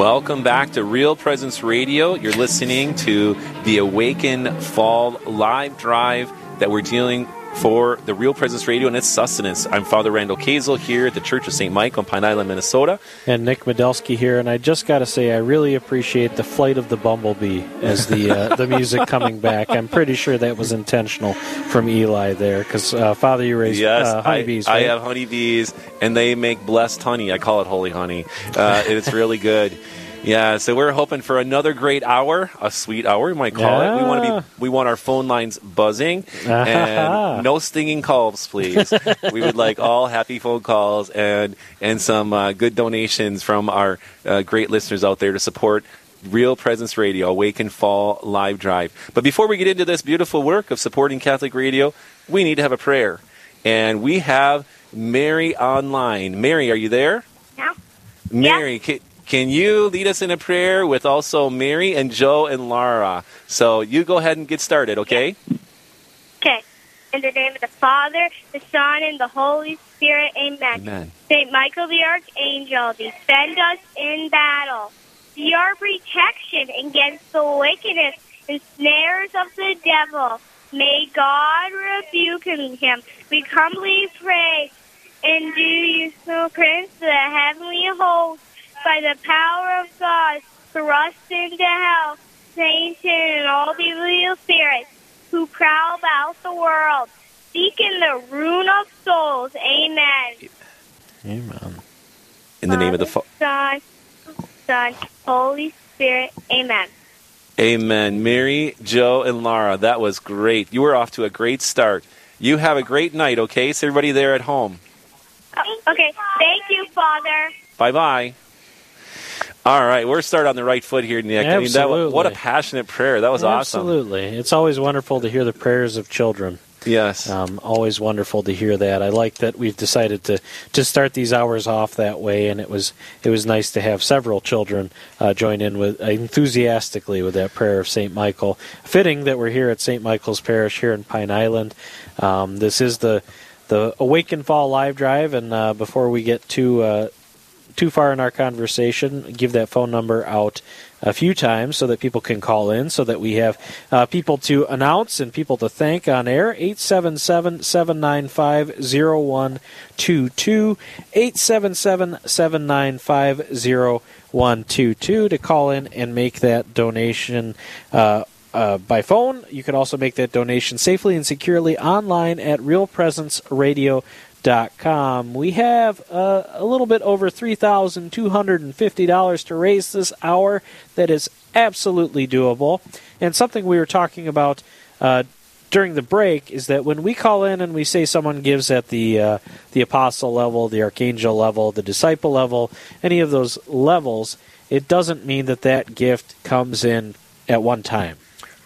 Welcome back to Real Presence Radio. You're listening to the Awaken Fall live drive that we're dealing for the Real Presence Radio and its sustenance. I'm Father Randall Kazel here at the Church of St. Mike on Pine Island, Minnesota. And Nick Medelsky here, and I just got to say, I really appreciate the flight of the bumblebee as the uh, the music coming back. I'm pretty sure that was intentional from Eli there, because uh, Father, you raised yes, uh, honeybees. I, right? I have honeybees, and they make blessed honey. I call it holy honey. Uh, it's really good. Yeah, so we're hoping for another great hour, a sweet hour, we might call it. We want to be, we want our phone lines buzzing, and no stinging calls, please. we would like all happy phone calls and and some uh, good donations from our uh, great listeners out there to support Real Presence Radio, Awaken Fall Live Drive. But before we get into this beautiful work of supporting Catholic radio, we need to have a prayer, and we have Mary online. Mary, are you there? Yeah. Mary, can, can you lead us in a prayer with also Mary and Joe and Laura? So you go ahead and get started, okay? Okay. In the name of the Father, the Son, and the Holy Spirit, amen. Amen. Saint Michael the Archangel, defend us in battle. Be our protection against the wickedness and snares of the devil. May God rebuke him. We humbly pray. And do you so prince the heavenly host by the power of God thrust into hell Satan and all the evil spirits who prowl about the world, seeking the ruin of souls. Amen. Amen. In the name of the Father. Son, Son, Holy Spirit. Amen. Amen. Mary, Joe, and Laura, that was great. You were off to a great start. You have a great night, okay? So everybody there at home. Oh, okay. Thank you, Father. Bye bye. All right, we're starting on the right foot here, Nick. I mean, that, was- what a passionate prayer. That was awesome. Absolutely. It's always wonderful to hear the prayers of children. Yes. Um, always wonderful to hear that. I like that we've decided to, to start these hours off that way, and it was it was nice to have several children uh, join in with enthusiastically with that prayer of Saint Michael. Fitting that we're here at Saint Michael's Parish here in Pine Island. Um, this is the the Awaken Fall live drive, and uh, before we get too uh, too far in our conversation, give that phone number out a few times so that people can call in, so that we have uh, people to announce and people to thank on air. 877 795 0122. 877 795 0122 to call in and make that donation. Uh, uh, by phone. You can also make that donation safely and securely online at realpresenceradio.com. We have uh, a little bit over $3,250 to raise this hour. That is absolutely doable. And something we were talking about uh, during the break is that when we call in and we say someone gives at the uh, the apostle level, the archangel level, the disciple level, any of those levels, it doesn't mean that that gift comes in at one time.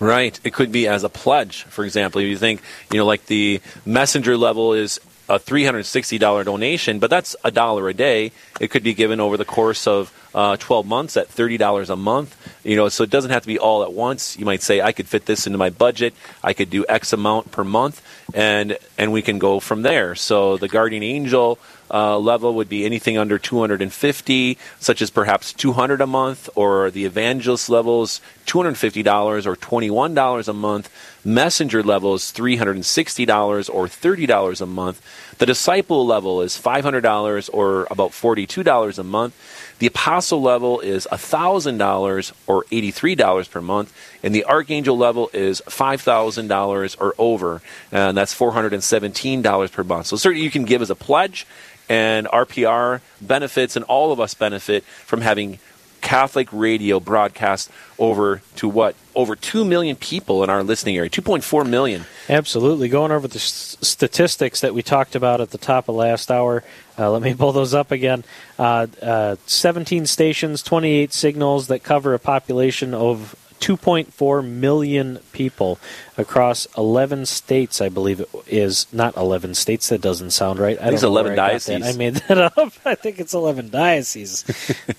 Right. It could be as a pledge, for example. You think, you know, like the messenger level is a $360 donation, but that's a dollar a day. It could be given over the course of uh, 12 months at $30 a month. You know, so it doesn't have to be all at once. You might say, I could fit this into my budget. I could do X amount per month, and and we can go from there. So the guardian angel uh, level would be anything under 250, such as perhaps 200 a month, or the evangelist levels $250 or $21 a month. Messenger level is $360 or $30 a month. The disciple level is $500 or about $42 a month. The apostle level is $1,000 or $83 per month. And the archangel level is $5,000 or over. And that's $417 per month. So certainly you can give as a pledge. And RPR benefits, and all of us benefit from having Catholic radio broadcast over to what? Over 2 million people in our listening area. 2.4 million. Absolutely. Going over the s- statistics that we talked about at the top of last hour. Uh, let me pull those up again. Uh, uh, 17 stations, 28 signals that cover a population of 2.4 million people across 11 states, I believe it is. Not 11 states, that doesn't sound right. I, think it's 11 I dioceses. I made that up. I think it's 11 dioceses.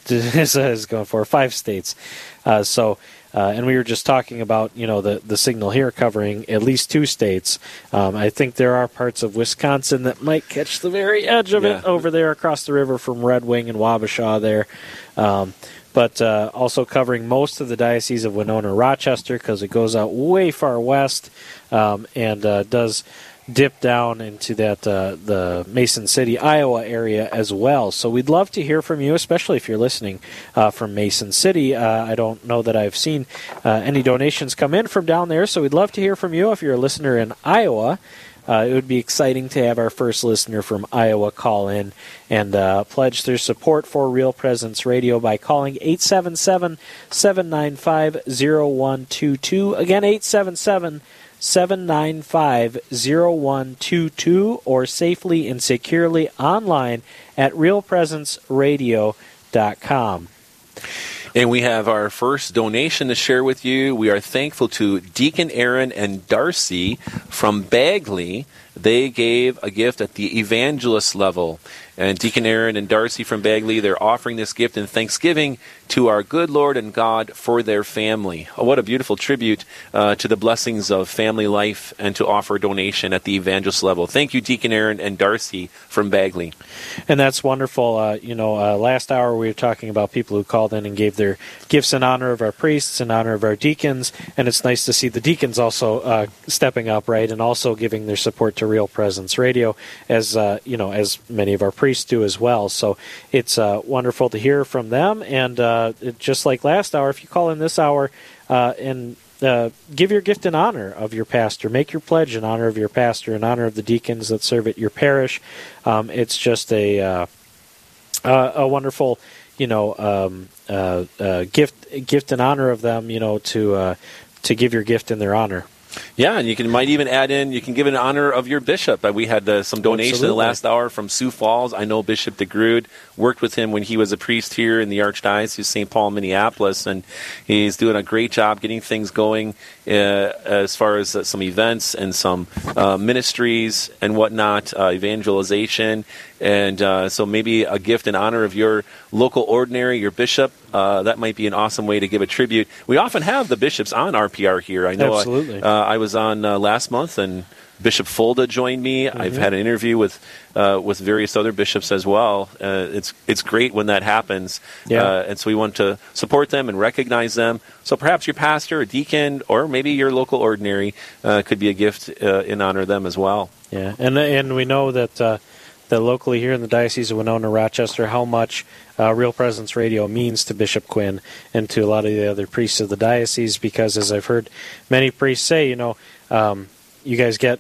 Is is going for five states. Uh, so Uh, and we were just talking about, you know, the, the signal here covering at least two states. Um, I think there are parts of Wisconsin that might catch the very edge of Yeah. it over there across the river from Red Wing and Wabasha there. Um, but uh, also covering most of the diocese of Winona Rochester because it goes out way far west um, and uh, does dip down into that uh, the Mason City, Iowa area as well. So we'd love to hear from you, especially if you're listening uh, from Mason City. Uh, I don't know that I've seen uh, any donations come in from down there, so we'd love to hear from you if you're a listener in Iowa. Uh, it would be exciting to have our first listener from Iowa call in and uh, pledge their support for Real Presence Radio by calling 877 795 0122. Again, 877 795 0122 or safely and securely online at realpresenceradio.com. And we have our first donation to share with you. We are thankful to Deacon Aaron and Darcy from Bagley. They gave a gift at the evangelist level. And Deacon Aaron and Darcy from Bagley, they're offering this gift in thanksgiving to our good Lord and God for their family. Oh, what a beautiful tribute uh, to the blessings of family life and to offer donation at the evangelist level. Thank you, Deacon Aaron and Darcy from Bagley. And that's wonderful. Uh, you know, uh, last hour we were talking about people who called in and gave their gifts in honor of our priests, in honor of our deacons, and it's nice to see the deacons also uh, stepping up, right, and also giving their support to Real Presence Radio, as uh, you know, as many of our priests do as well. So it's uh, wonderful to hear from them, and uh, just like last hour, if you call in this hour uh, and uh, give your gift in honor of your pastor. Make your pledge in honor of your pastor, in honor of the deacons that serve at your parish. Um, it's just a uh, a wonderful, you know, um, uh, uh, gift gift in honor of them. You know, to to give your gift in their honor. Yeah, and you can might even add in you can give it in honor of your bishop. Uh, We had uh, some donation in the last hour from Sioux Falls. I know Bishop DeGrood worked with him when he was a priest here in the Archdiocese of St. Paul, Minneapolis, and he's doing a great job getting things going as far as uh, some events and some uh, ministries and whatnot, uh, evangelization, and uh, so maybe a gift in honor of your local ordinary, your bishop. Uh, that might be an awesome way to give a tribute. We often have the bishops on RPR here. I know. I- Absolutely. uh, I was on uh, last month, and Bishop Folda joined me. Mm-hmm. I've had an interview with uh, with various other bishops as well. Uh, it's it's great when that happens, Yeah. uh, and so we want to support them and recognize them. So perhaps your pastor, a deacon, or maybe your local ordinary uh, could be a gift uh, in honor of them as well. Yeah, and and we know that uh, that locally here in the diocese of Winona, Rochester, how much uh, Real Presence Radio means to Bishop Quinn and to a lot of the other priests of the diocese. Because as I've heard many priests say, you know, um, you guys get,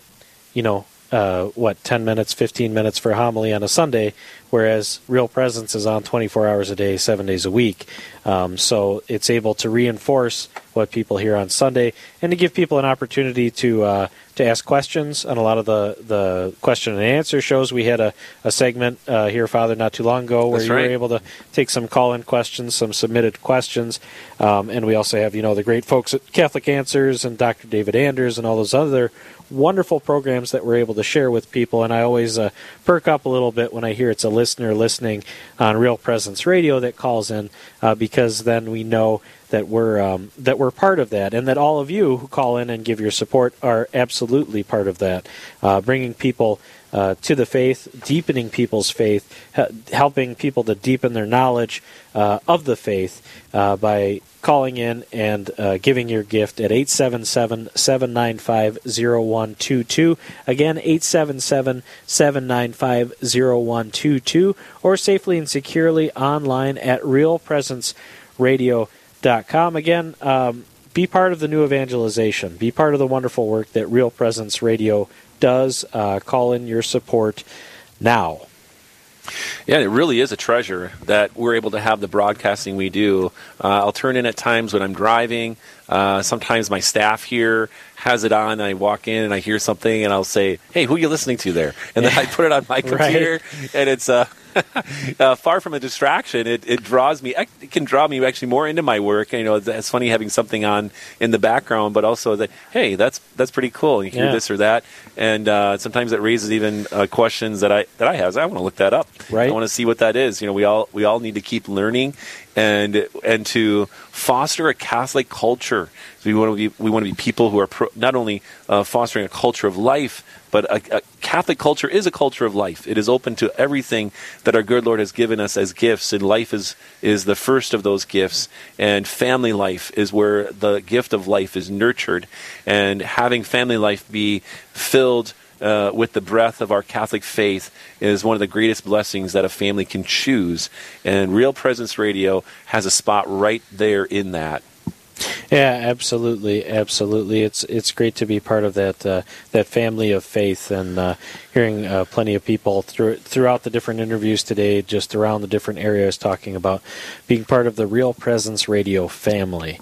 you know. Uh, what, 10 minutes, 15 minutes for a homily on a Sunday, whereas Real Presence is on 24 hours a day, seven days a week. Um, so it's able to reinforce what people hear on Sunday and to give people an opportunity to uh, to ask questions on a lot of the, the question and answer shows. We had a, a segment uh, here, Father, not too long ago where That's you right. were able to take some call in questions, some submitted questions. Um, and we also have, you know, the great folks at Catholic Answers and Dr. David Anders and all those other wonderful programs that we're able to share with people. And I always uh, perk up a little bit when I hear it's a listener listening on Real Presence Radio that calls in uh, because then we know that we're um, that we're part of that, and that all of you who call in and give your support are absolutely part of that, uh, bringing people uh, to the faith, deepening people's faith, he- helping people to deepen their knowledge uh, of the faith uh, by calling in and uh, giving your gift at 877 795 0122. Again, 877 795 0122, or safely and securely online at Again, um, be part of the new evangelization. Be part of the wonderful work that Real Presence Radio does. Uh, call in your support now. Yeah, it really is a treasure that we're able to have the broadcasting we do. Uh, I'll turn in at times when I'm driving. Uh, sometimes my staff here has it on, and I walk in and I hear something, and I'll say, "Hey, who are you listening to there?" And then I put it on my Right. computer, and it's uh, uh, far from a distraction. It, it draws me. It can draw me actually more into my work. You know, it's, funny having something on in the background, but also that, hey, that's that's pretty cool. You hear Yeah. this or that, and uh, sometimes it raises even uh, questions that I that I have. I want to look that up. Right. I want to see what that is. You know, we all we all need to keep learning and and to foster a Catholic culture. So we want to be we want to be people who are pro, not only uh, fostering a culture of life, but a, a, Catholic culture is a culture of life. It is open to everything that our good Lord has given us as gifts, and life is is the first of those gifts. And family life is where the gift of life is nurtured, and having family life be filled uh, with the breath of our Catholic faith is one of the greatest blessings that a family can choose. And Real Presence Radio has a spot right there in that. Yeah, absolutely, absolutely. It's it's great to be part of that uh, that family of faith, and uh, hearing uh, plenty of people through, throughout the different interviews today, just around the different areas, talking about being part of the Real Presence Radio family.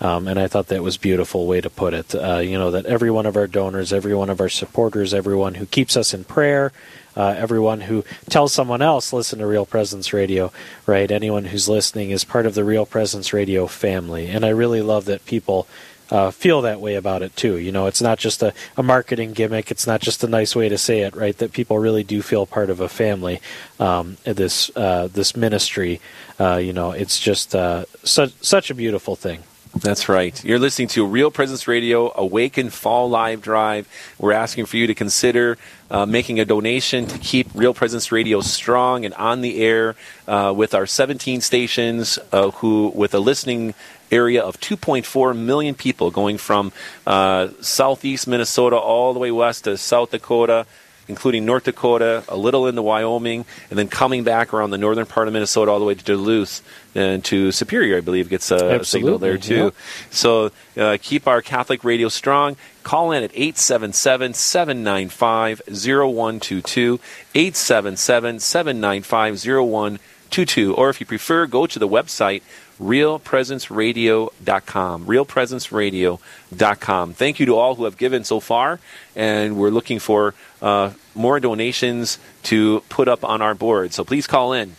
Um, and I thought that was a beautiful way to put it. Uh, you know, that every one of our donors, every one of our supporters, everyone who keeps us in prayer, uh, everyone who tells someone else, listen to Real Presence Radio, right? Anyone who's listening is part of the Real Presence Radio family. And I really love that people uh, feel that way about it too. You know, it's not just a, a, marketing gimmick. It's not just a nice way to say it, right? That people really do feel part of a family. Um, this uh, this ministry, uh, you know, it's just uh, such a beautiful thing. That's right. You're listening to Real Presence Radio Awaken Fall Live Drive. We're asking for you to consider uh, making a donation to keep Real Presence Radio strong and on the air uh, with our 17 stations, uh, who with a listening area of 2.4 million people going from uh, southeast Minnesota all the way west to South Dakota including North Dakota, a little into Wyoming, and then coming back around the northern part of Minnesota all the way to Duluth and to Superior, I believe, gets a signal there too. So uh, keep our Catholic radio strong. Call in at 877 795 0122. 877 795 0122. Or if you prefer, go to the website realpresenceradio.com. Realpresenceradio.com. Thank you to all who have given so far, and we're looking for uh, more donations to put up on our board. So please call in.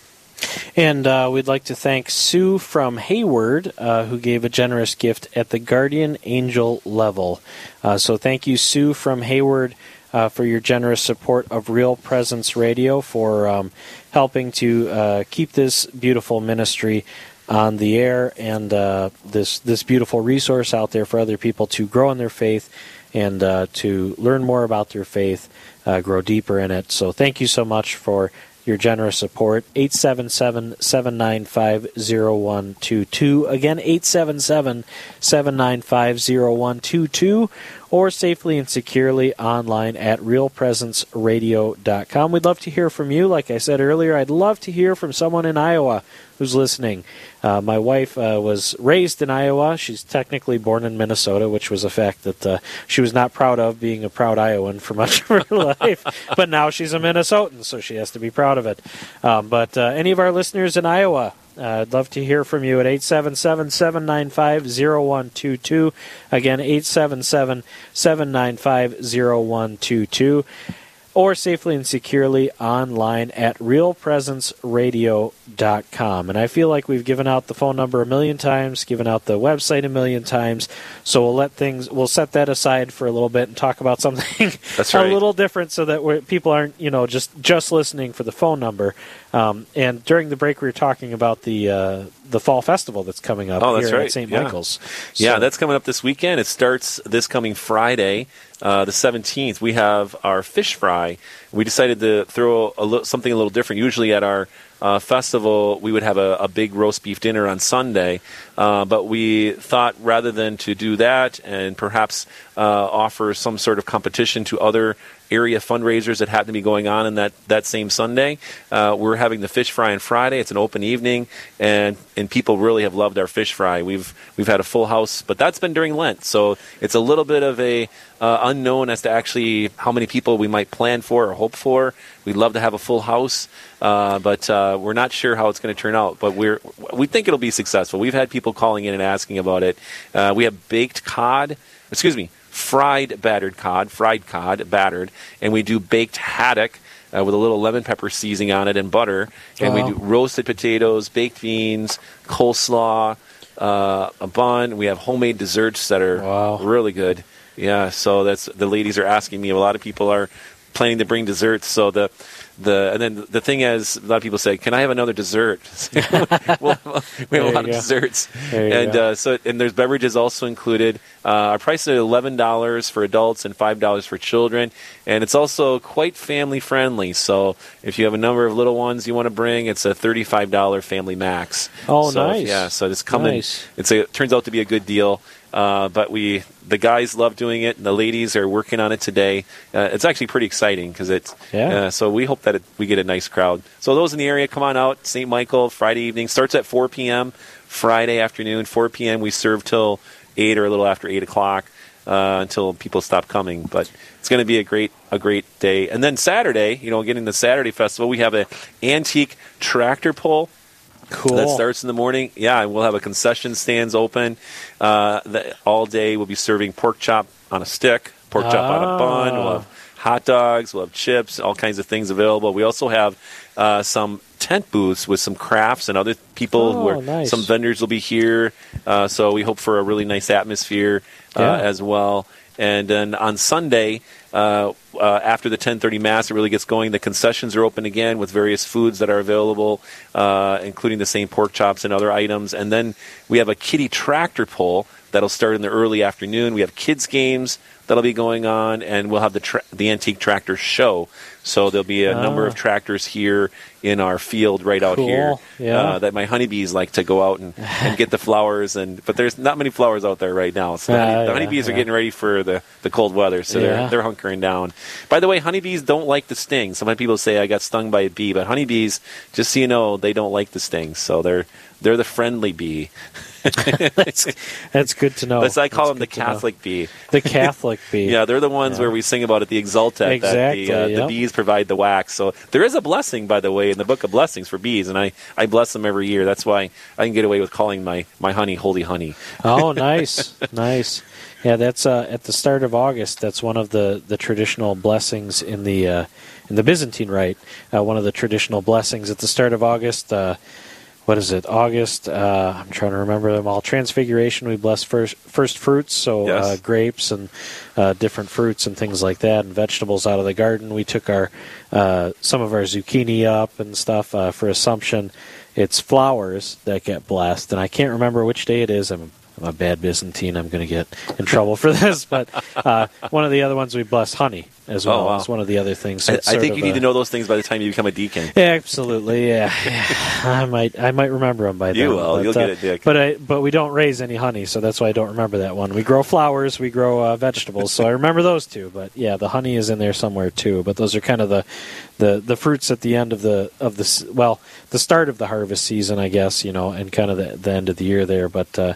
And uh, we'd like to thank Sue from Hayward, uh, who gave a generous gift at the Guardian Angel level. Uh, so thank you, Sue from Hayward, uh, for your generous support of Real Presence Radio, for um, helping to uh, keep this beautiful ministry on the air and uh, this this beautiful resource out there for other people to grow in their faith and to learn more about their faith, grow deeper in it. So thank you so much for your generous support. 877 795 0122. Again, 877 795 0122. Or safely and securely online at realpresenceradio.com. We'd love to hear from you. Like I said earlier, I'd love to hear from someone in Iowa who's listening. Uh, my wife uh, was raised in Iowa. She's technically born in Minnesota, which was a fact that uh, she was not proud of being a proud Iowan for much of her life. But now she's a Minnesotan, so she has to be proud of it. Um, but uh, any of our listeners in Iowa, uh, I'd love to hear from you at 877 795 0122. Again, 877 795 0122 or safely and securely online at realpresenceradio.com. .Com and I feel like we've given out the phone number a million times, given out the website a million times, so we'll let things we'll set that aside for a little bit and talk about something That's a little different so that we're, people aren't, you know, just just listening for the phone number. Um, and during the break we were talking about the uh, the fall festival that's coming up Oh, that's here right. at St. Yeah. Michael's. Yeah, that's coming up this weekend. It starts this coming Friday, uh, the 17th. We have our fish fry. We decided to throw a li- something a little different. Usually at our uh, festival, we would have a, a big roast beef dinner on Sunday, uh, but we thought rather than to do that and perhaps uh, offer some sort of competition to other area fundraisers that happen to be going on in that, that same Sunday. Uh, we're having the fish fry on Friday. It's an open evening, and and people really have loved our fish fry. We've we've had a full house, but that's been during Lent, so it's a little bit of a uh, unknown as to actually how many people we might plan for or hope for. We'd love to have a full house, uh, but uh, we're not sure how it's going to turn out. But we're we think it'll be successful. We've had people calling in and asking about it. Uh, we have baked cod. Excuse me fried battered cod, fried cod, battered, and we do baked haddock uh, with a little lemon pepper seasoning on it and butter, and Wow. we do roasted potatoes, baked beans, coleslaw, uh, a bun. We have homemade desserts that are Wow. really good. Yeah, so that's the ladies are asking me. A lot of people are planning to bring desserts. So the the and then the thing is, a lot of people say, "Can I have another dessert?" well, we have a lot of go. desserts, There and uh, so and there's beverages also included. Uh, our price is eleven dollars for adults and five dollars for children, and it's also quite family friendly. So if you have a number of little ones you want to bring, it's a thirty-five dollar family max. Oh, so, nice. Yeah, so it's coming. Nice. It's a it turns out to be a good deal. Uh, but we, the guys love doing it, and the ladies are working on it today. Uh, it's actually pretty exciting because it's. Yeah. Uh, so we hope that it, we get a nice crowd. So those in the area, come on out. St. Michael Friday evening starts at 4 p.m. Friday afternoon, 4 p.m. We serve till eight or a little after eight o'clock uh, until people stop coming. But it's going to be a great a great day. And then Saturday, you know, getting the Saturday festival, we have a antique tractor pull. Cool. That starts in the morning. Yeah, and we'll have a concession stands open uh, the, all day. We'll be serving pork chop on a stick, pork chop on a bun. We'll Ah. have hot dogs. We'll have chips, all kinds of things available. We also have uh, some tent booths with some crafts and other people. Oh, where nice. Some vendors will be here. Uh, so we hope for a really nice atmosphere uh, Yeah. as well. And then on Sunday, uh, uh, after the 10:30 mass, it really gets going. The concessions are open again with various foods that are available, uh, including the same pork chops and other items. And then we have a kiddie tractor pull that'll start in the early afternoon. We have kids games that'll be going on, and we'll have the tra- the antique tractor show. So there'll be a number Ah. of tractors here in our field right out Cool. here Yeah. uh, that my honeybees like to go out and, and get the flowers. And but there's not many flowers out there right now. So the, honey- Ah, the yeah, honeybees are getting ready for the, the cold weather, so Yeah. they're they're hunkering down. By the way, honeybees don't like the sting. Some people say I got stung by a bee, but honeybees, just so you know, they don't like the stings. So they're they're the friendly bee. that's, that's good to know. That's I call That's them the good to know. Catholic bee. The Catholic bee. Yeah, they're the ones Yeah. where we sing about at the Exultet Exactly, that the, uh, yep. the bees provide the wax. So there is a blessing, by the way, in the book of blessings for bees, and I, I bless them every year. That's why I can get away with calling my, my honey holy honey. Oh, nice, nice. Yeah, that's uh, at the start of August. That's one of the, the traditional blessings in the uh, in the Byzantine rite. Uh, one of the traditional blessings at the start of August. Uh, what is it? August. Uh, I'm trying to remember them all. Transfiguration. We bless first first fruits, so Yes. uh, grapes and uh, different fruits and things like that, and vegetables out of the garden. We took our uh, some of our zucchini up and stuff uh, for Assumption. It's flowers that get blessed, and I can't remember which day it is. I'm I'm a bad Byzantine. I'm going to get in trouble for this. But uh, one of the other ones we bless honey as well. Oh, wow. It's one of the other things. So I, I think you need a- to know those things by the time you become a deacon. Yeah, absolutely, yeah. Yeah. I might, I might remember them by then. You will. But, You'll uh, get it, Dick. But I, but we don't raise any honey, so that's why I don't remember that one. We grow flowers, we grow uh, vegetables, so I remember those two. But yeah, the honey is in there somewhere too. But those are kind of the, the, the fruits at the end of the of the well, the start of the harvest season, I guess. You know, and kind of the, the end of the year there. But uh,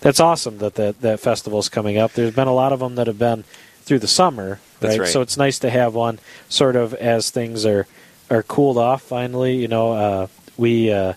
that's awesome that that that festival's coming up. There's been a lot of them that have been through the summer, That's right. So it's nice to have one sort of as things are are cooled off finally. You know, uh, we uh,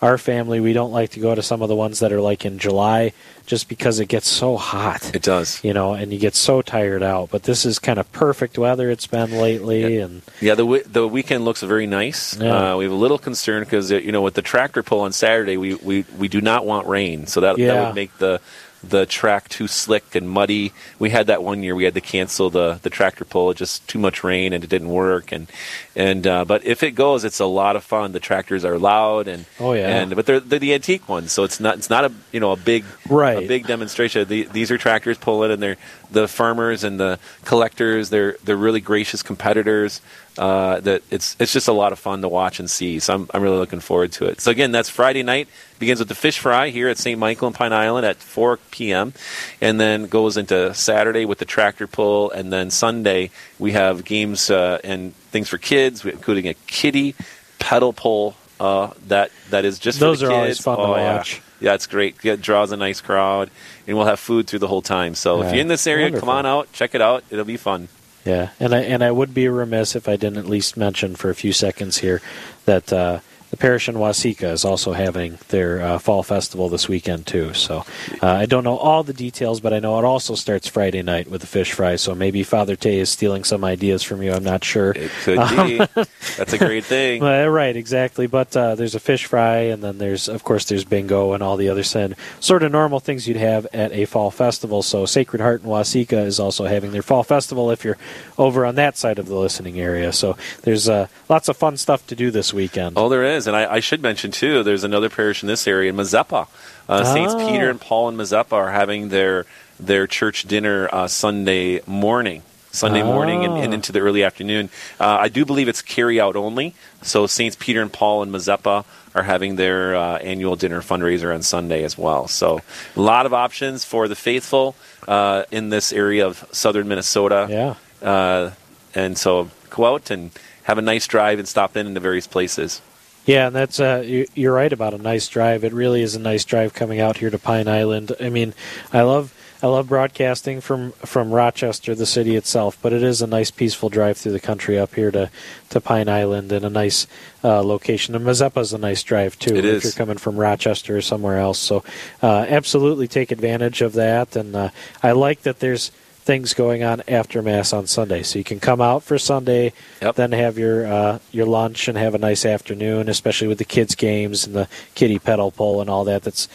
our family we don't like to go to some of the ones that are like in July just because it gets so hot. It does. You know, and you get so tired out. But this is kind of perfect weather it's been lately, Yeah. and Yeah, the the weekend looks very nice. Yeah. Uh, we have a little concern because you know with the tractor pull on Saturday, we, we, we do not want rain, so that that would make the the track too slick and muddy. We had that one year. We had to cancel the, the tractor pull. It just too much rain and it didn't work. And and uh, but if it goes, it's a lot of fun. The tractors are loud and Oh, yeah. and but they're they're the antique ones, so it's not it's not a you know a big Right. a big demonstration. The, these are tractors pulling, and they're the farmers and the collectors. They're they're really gracious competitors. Uh, that it's it's just a lot of fun to watch and see. So I'm I'm really looking forward to it. So again, that's Friday night. Begins with the fish fry here at St. Michael and Pine Island at 4 p.m. and then goes into Saturday with the tractor pull, and then Sunday we have games uh, and things for kids, including a kiddie pedal pull. Uh, that that is just Those are always fun to Oh, yeah. watch. Yeah, it's great. It draws a nice crowd, and we'll have food through the whole time. So if you're in this area, Wonderful. come on out, check it out. It'll be fun. Yeah, and I and I would be remiss if I didn't at least mention for a few seconds here that uh, the parish in Waseca is also having their uh, fall festival this weekend too. So uh, I don't know all the details, but I know it also starts Friday night with the fish fry. So maybe Father Tay is stealing some ideas from you. I'm not sure. It could be. That's a great thing. Uh, right, exactly. But uh, there's a fish fry, and then there's, of course, there's bingo and all the other sort of normal things you'd have at a fall festival. So Sacred Heart in Waseca is also having their fall festival if you're over on that side of the listening area. So there's uh, lots of fun stuff to do this weekend. Oh, there is, and I, I should mention too. There's another parish in this area, in Mazeppa. Uh, Saints Oh. Peter and Paul in Mazeppa are having their their church dinner uh, Sunday morning. Sunday morning and, and Ah. into the early afternoon. Uh, I do believe it's carry out only. So Saints Peter and Paul in Mazeppa are having their uh, annual dinner fundraiser on Sunday as well. So a lot of options for the faithful uh, in this area of southern Minnesota. Yeah. Uh, and so go out and have a nice drive and stop in in the various places. Yeah, and that's uh, you- you're right about a nice drive. It really is a nice drive coming out here to Pine Island. I mean, I love I love broadcasting from from Rochester, the city itself, but it is a nice peaceful drive through the country up here to to Pine Island and a nice uh, location. And Mazeppa is a nice drive too It if is. you're coming from Rochester or somewhere else. So, uh, absolutely take advantage of that. And uh, I like that there's things going on after mass on Sunday, so you can come out for Sunday, Yep. then have your uh, your lunch and have a nice afternoon, especially with the kids' games and the kiddie pedal pole and all that. That's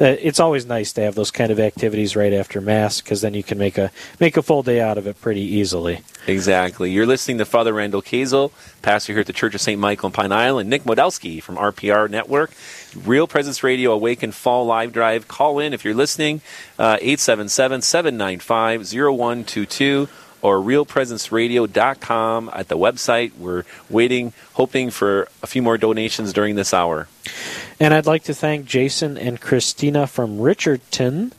it's always nice to have those kind of activities right after mass because then you can make a make a full day out of it pretty easily. Exactly. You're listening to Father Randall Kazel, pastor here at the Church of St. Michael in Pine Island. Nick Modelsky from RPR Network. Real Presence Radio Awaken Fall Live Drive. Call in if you're listening, uh, 877 795 0122 or realpresenceradio.com at the website. We're waiting, hoping for a few more donations during this hour. And I'd like to thank Jason and Christina from Richardton.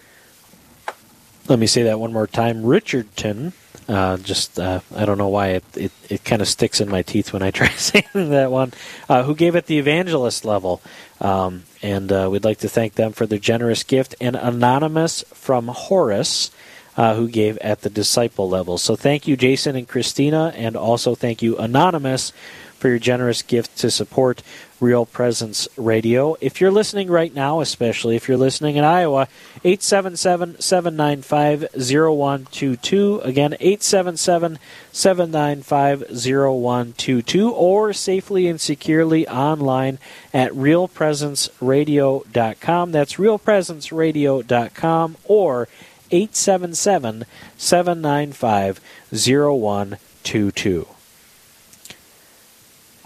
Let me say that one more time, Richardton. Uh, just uh, I don't know why it it, it kind of sticks in my teeth when I try saying that one. Uh, who gave at the evangelist level, um, and uh, we'd like to thank them for their generous gift. And anonymous from Horace. Uh, who gave at the disciple level. So thank you, Jason and Christina, and also thank you, Anonymous, for your generous gift to support Real Presence Radio. If you're listening right now, especially if you're listening in Iowa, 877 795 0122. Again, 877 795 0122, or safely and securely online at realpresenceradio.com. That's realpresenceradio.com or 877 795 0122.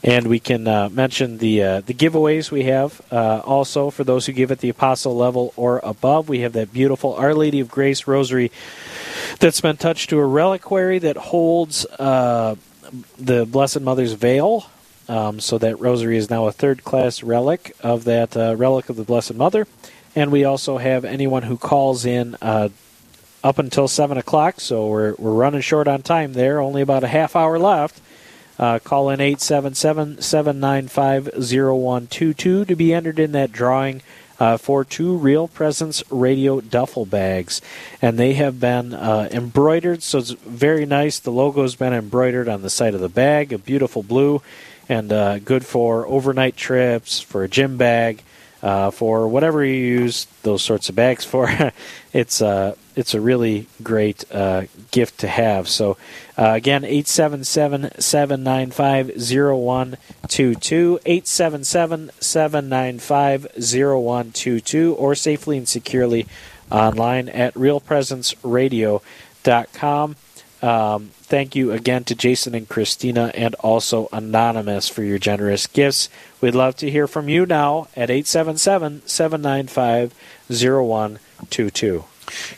And we can uh, mention the uh, the giveaways we have uh, also for those who give at the apostle level or above. We have that beautiful Our Lady of Grace rosary that's been touched to a reliquary that holds uh, the Blessed Mother's veil. Um, so that rosary is now a third class relic of that uh, relic of the Blessed Mother. And we also have anyone who calls in uh, up until 7 o'clock, so we're, we're running short on time there, only about a half hour left. Uh, call in 877 795 0122 to be entered in that drawing uh, for two Real Presence radio duffel bags. And they have been uh, embroidered, so it's very nice. The logo's been embroidered on the side of the bag, a beautiful blue, and uh, good for overnight trips, for a gym bag, uh, for whatever you use those sorts of bags for. it's uh, it's a really great uh, gift to have. So uh, again, 877-795-0122, 877-795-0122, or safely and securely online at realpresenceradio.com. Um, thank you again to Jason and Christina and also Anonymous for your generous gifts. We'd love to hear from you now at 877 795 0122. You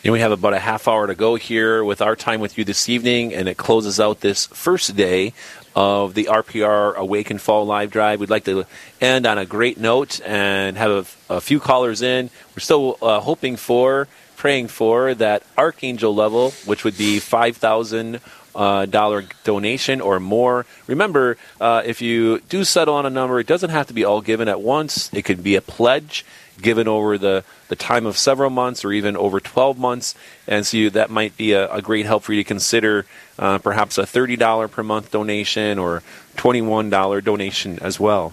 know, we have about a half hour to go here with our time with you this evening, and it closes out this first day of the RPR Awaken Fall Live Drive. We'd like to end on a great note and have a, a few callers in. We're still uh, hoping for, praying for that Archangel level, which would be 5,000 uh, dollar donation or more. Remember, uh, if you do settle on a number, it doesn't have to be all given at once. It could be a pledge given over the, the time of several months or even over 12 months. And so you, that might be a, a great help for you to consider uh, perhaps a $30 per month donation or $21 donation as well.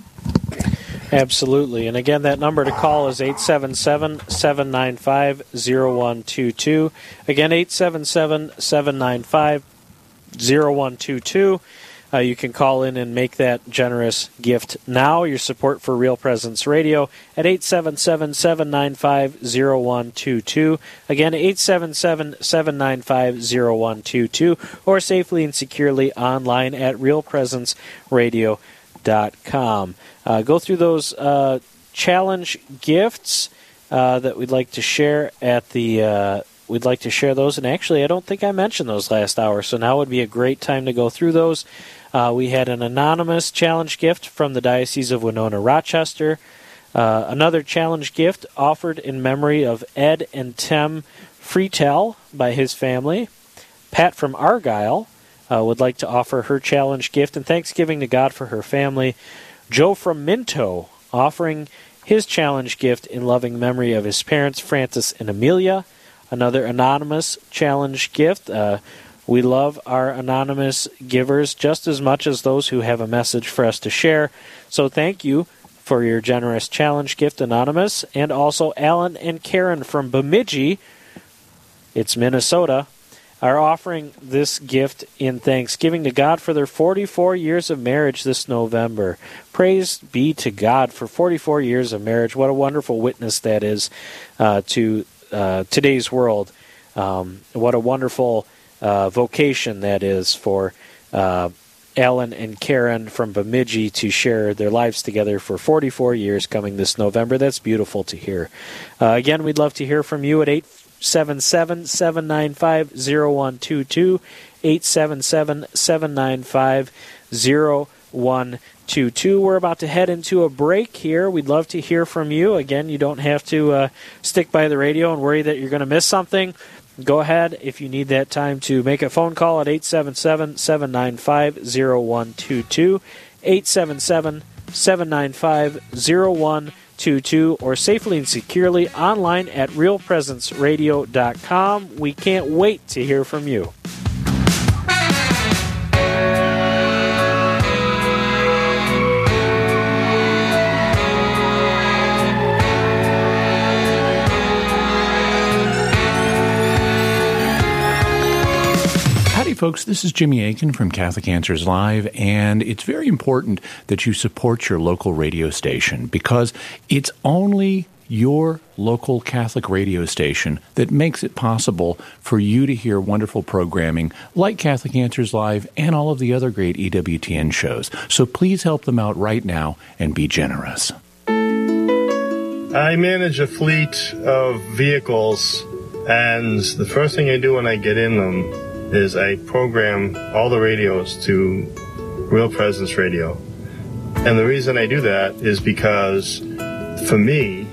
Absolutely. And again, that number to call is 877 795 0122. Again, 877 795 0122. Uh, you can call in and make that generous gift now. Your support for Real Presence Radio at 877 795 0122. Again, 877 795 0122. Or safely and securely online at realpresenceradio.com. Uh, go through those uh, challenge gifts uh, that we'd like to share at the uh, we'd like to share those. And actually, I don't think I mentioned those last hour, so now would be a great time to go through those. Uh, we had an anonymous challenge gift from the Diocese of Winona Rochester. Uh, another challenge gift offered in memory of Ed and Tim Freetel by his family. Pat from Argyle uh, would like to offer her challenge gift and thanksgiving to God for her family. Joe from Minto offering his challenge gift in loving memory of his parents, Francis and Amelia. Another anonymous challenge gift. Uh, we love our anonymous givers just as much as those who have a message for us to share. So thank you for your generous challenge gift, Anonymous. And also Alan and Karen from Bemidji, it's Minnesota, are offering this gift in thanksgiving to God for their 44 years of marriage this November. Praise be to God for 44 years of marriage. What a wonderful witness that is uh, to uh, today's world. Um, what a wonderful uh, vocation that is for uh, Alan and Karen from Bemidji to share their lives together for 44 years coming this November. That's beautiful to hear. Uh, again, we'd love to hear from you at 877 795 0122. 877 795 0122. We're about to head into a break here. We'd love to hear from you. Again, you don't have to uh, stick by the radio and worry that you're going to miss something go ahead if you need that time to make a phone call at 877 795 0122. 877 795 0122 or safely and securely online at realpresenceradio.com. We can't wait to hear from you. Folks. This is Jimmy Akin from Catholic Answers Live, and it's very important that you support your local radio station because it's only your local Catholic radio station that makes it possible for you to hear wonderful programming like Catholic Answers Live and all of the other great EWTN shows. So please help them out right now and be generous. I manage a fleet of vehicles, and the first thing I do when I get in them is I program all the radios to Real Presence Radio. And the reason I do that is because for me,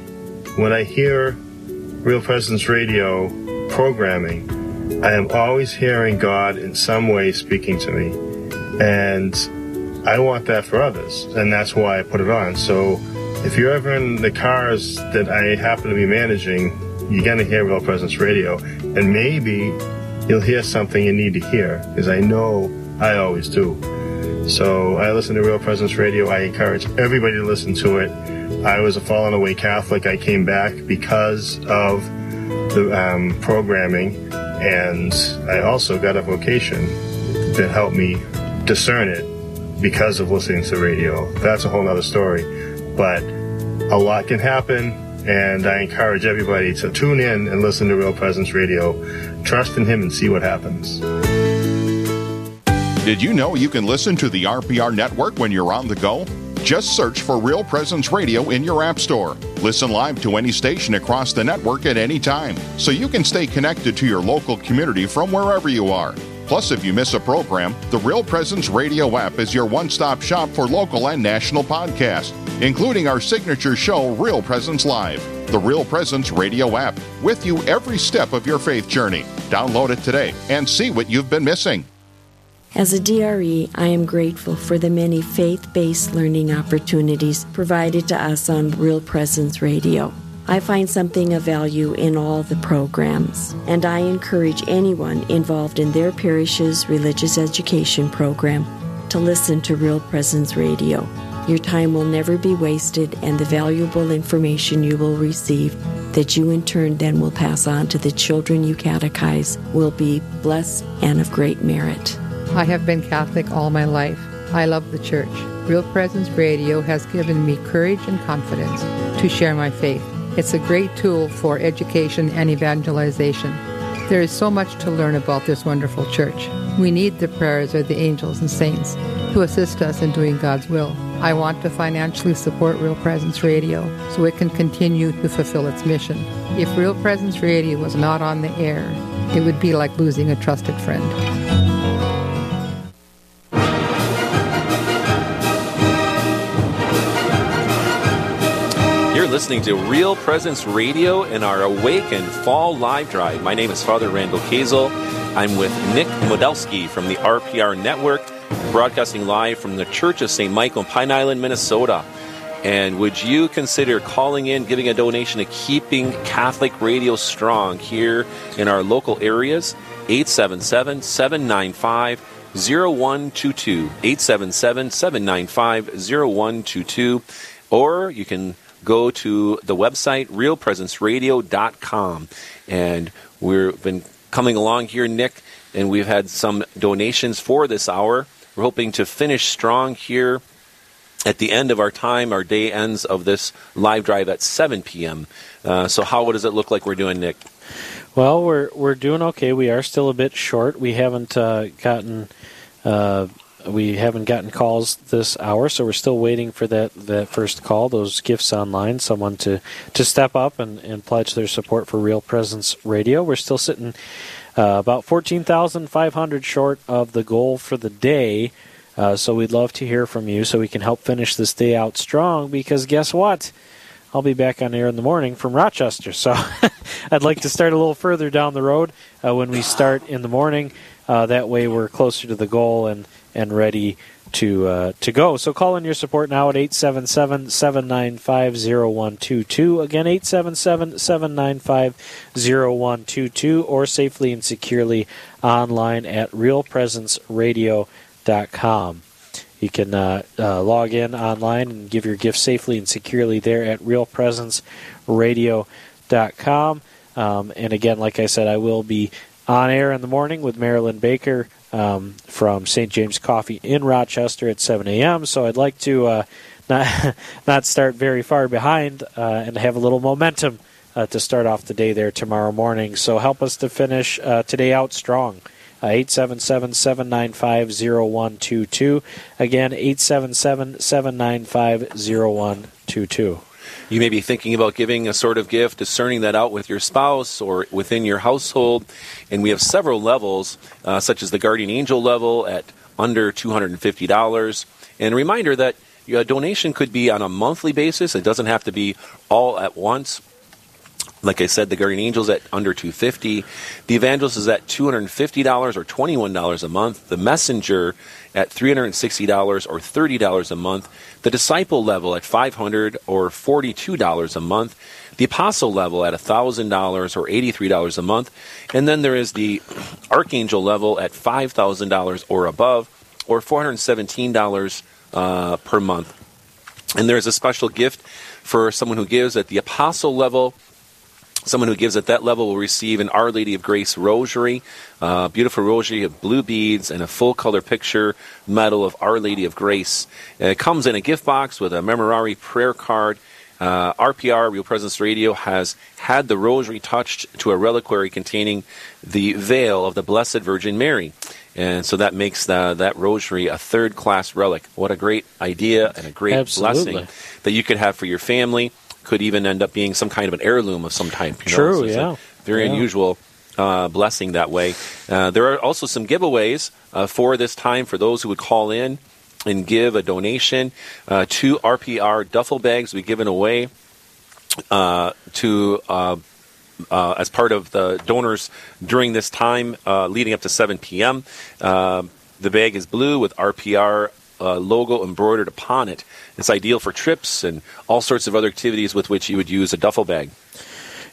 when I hear Real Presence Radio programming, I am always hearing God in some way speaking to me. And I want that for others. And that's why I put it on. So if you're ever in the cars that I happen to be managing, you're going to hear Real Presence Radio. And maybe you'll hear something you need to hear, because I know I always do. So I listen to Real Presence Radio. I encourage everybody to listen to it. I was a fallen away Catholic. I came back because of the um, programming, and I also got a vocation that helped me discern it because of listening to radio. That's a whole other story. But a lot can happen, and I encourage everybody to tune in and listen to Real Presence Radio Trust in Him and see what happens. Did you know you can listen to the RPR network when you're on the go? Just search for Real Presence Radio in your App Store. Listen live to any station across the network at any time, so you can stay connected to your local community from wherever you are. Plus, if you miss a program, the Real Presence Radio app is your one stop shop for local and national podcasts, including our signature show, Real Presence Live the Real Presence radio app, with you every step of your faith journey. Download it today and see what you've been missing. As a DRE, I am grateful for the many faith based learning opportunities provided to us on Real Presence Radio. I find something of value in all the programs, and I encourage anyone involved in their parish's religious education program to listen to Real Presence Radio. Your time will never be wasted, and the valuable information you will receive, that you in turn then will pass on to the children you catechize, will be blessed and of great merit. I have been Catholic all my life. I love the Church. Real Presence Radio has given me courage and confidence to share my faith. It's a great tool for education and evangelization. There is so much to learn about this wonderful church. We need the prayers of the angels and saints to assist us in doing God's will. I want to financially support Real Presence Radio so it can continue to fulfill its mission. If Real Presence Radio was not on the air, it would be like losing a trusted friend. Listening to Real Presence Radio in our Awaken Fall Live Drive. My name is Father Randall Kazel. I'm with Nick Modelski from the RPR Network, broadcasting live from the Church of St. Michael in Pine Island, Minnesota. And would you consider calling in, giving a donation to keeping Catholic radio strong here in our local areas? 877 795 0122. 877 795 0122. Or you can go to the website realpresenceradio.com. And we've been coming along here, Nick, and we've had some donations for this hour. We're hoping to finish strong here at the end of our time. Our day ends of this live drive at 7 p.m. Uh, so, how does it look like we're doing, Nick? Well, we're we're doing okay. We are still a bit short. We haven't uh, gotten uh, we haven't gotten calls this hour, so we're still waiting for that, that first call, those gifts online, someone to, to step up and, and pledge their support for Real Presence Radio. We're still sitting uh, about 14,500 short of the goal for the day. Uh, so we'd love to hear from you so we can help finish this day out strong because guess what? I'll be back on air in the morning from Rochester. So I'd like to start a little further down the road uh, when we start in the morning. Uh, that way we're closer to the goal and, and ready to uh, to go. So call in your support now at 877-795-0122. Again, 877-795-0122 or safely and securely online at realpresenceradio.com. You can uh, uh, log in online and give your gift safely and securely there at realpresenceradio.com. Um, and again, like I said, I will be on air in the morning with Marilyn Baker um, from St. James Coffee in Rochester at 7 a.m. So I'd like to uh, not not start very far behind uh, and have a little momentum uh, to start off the day there tomorrow morning. So help us to finish uh, today out strong. 877 795 0122. Again, 877 795 0122. You may be thinking about giving a sort of gift, discerning that out with your spouse or within your household. And we have several levels, uh, such as the Guardian Angel level at under $250. And a reminder that a donation could be on a monthly basis, it doesn't have to be all at once. Like I said, the Guardian Angels at under 250. The Evangelist is at $250 or $21 a month. The Messenger at $360 or $30 a month. The Disciple level at $500 or $42 a month. The Apostle level at $1,000 or $83 a month. And then there is the Archangel level at $5,000 or above or $417 uh, per month. And there is a special gift for someone who gives at the Apostle level Someone who gives at that level will receive an Our Lady of Grace rosary, uh, beautiful rosary of blue beads, and a full color picture medal of Our Lady of Grace. Uh, it comes in a gift box with a Memorare prayer card. Uh, RPR, Real Presence Radio, has had the rosary touched to a reliquary containing the veil of the Blessed Virgin Mary. And so that makes the, that rosary a third class relic. What a great idea and a great Absolutely. blessing that you could have for your family could even end up being some kind of an heirloom of some type. You know? True, So yeah. very Yeah. unusual uh, blessing that way. Uh, there are also some giveaways uh, for this time for those who would call in and give a donation. Uh, two RPR duffel bags will be given away uh, to. Uh, uh, as part of the donors during this time uh, leading up to 7 p.m. Uh, the bag is blue with RPR uh, logo embroidered upon it. It's ideal for trips and all sorts of other activities with which you would use a duffel bag.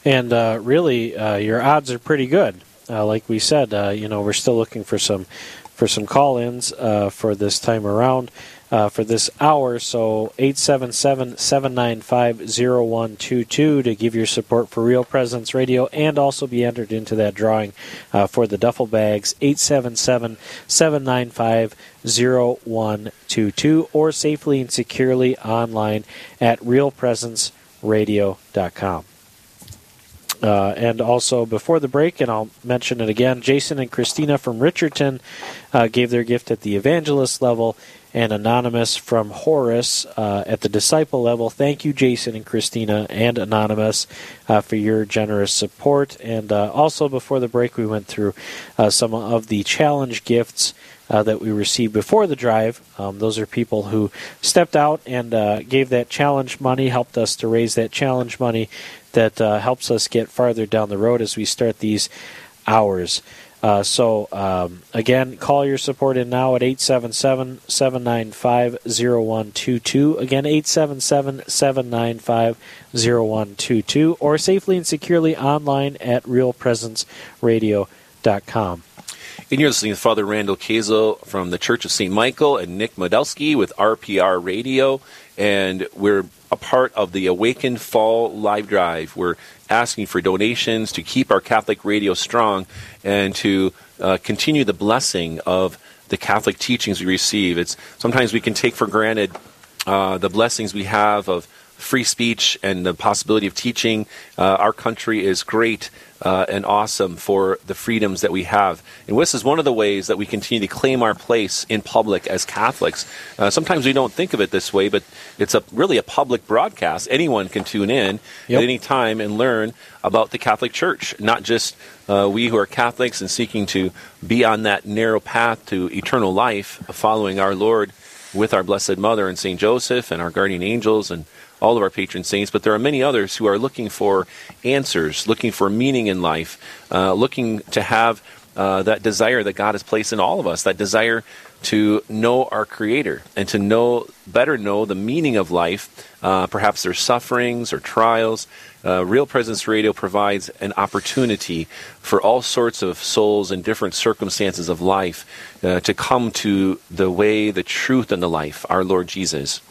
And uh, really, uh, your odds are pretty good. Uh, like we said, uh, you know, we're still looking for some for some call-ins uh, for this time around. Uh, for this hour. So 877 795 0122 to give your support for Real Presence Radio and also be entered into that drawing uh, for the duffel bags. 877 795 0122 or safely and securely online at realpresenceradio.com. Uh, and also before the break, and I'll mention it again, Jason and Christina from Richardton uh, gave their gift at the evangelist level, and Anonymous from Horace uh, at the disciple level. Thank you, Jason and Christina and Anonymous, uh, for your generous support. And uh, also before the break, we went through uh, some of the challenge gifts. Uh, that we received before the drive. Um, those are people who stepped out and uh, gave that challenge money, helped us to raise that challenge money that helps us get farther down the road as we start these hours. Uh, so, um, again, call your support in now at 877 795 0122. Again, 877 795 0122, or safely and securely online at realpresenceradio.com. And you're listening to Father Randall Kazel from the Church of St. Michael and Nick Modelsky with RPR Radio. And we're a part of the Awakened Fall Live Drive. We're asking for donations to keep our Catholic radio strong and to uh, continue the blessing of the Catholic teachings we receive. It's sometimes we can take for granted uh, the blessings we have of free speech and the possibility of teaching. Uh, our country is great uh, and awesome for the freedoms that we have. And this is one of the ways that we continue to claim our place in public as Catholics. Uh, sometimes we don't think of it this way, but it's a really a public broadcast. Anyone can tune in yep. at any time and learn about the Catholic Church, not just uh, we who are Catholics and seeking to be on that narrow path to eternal life, following our Lord with our Blessed Mother and St. Joseph and our guardian angels and all of our patron saints, but there are many others who are looking for answers, looking for meaning in life, uh, looking to have uh, that desire that God has placed in all of us, that desire to know our Creator and to know better know the meaning of life, uh, perhaps their sufferings or trials. Uh, Real Presence Radio provides an opportunity for all sorts of souls in different circumstances of life uh, to come to the way, the truth, and the life, our Lord Jesus.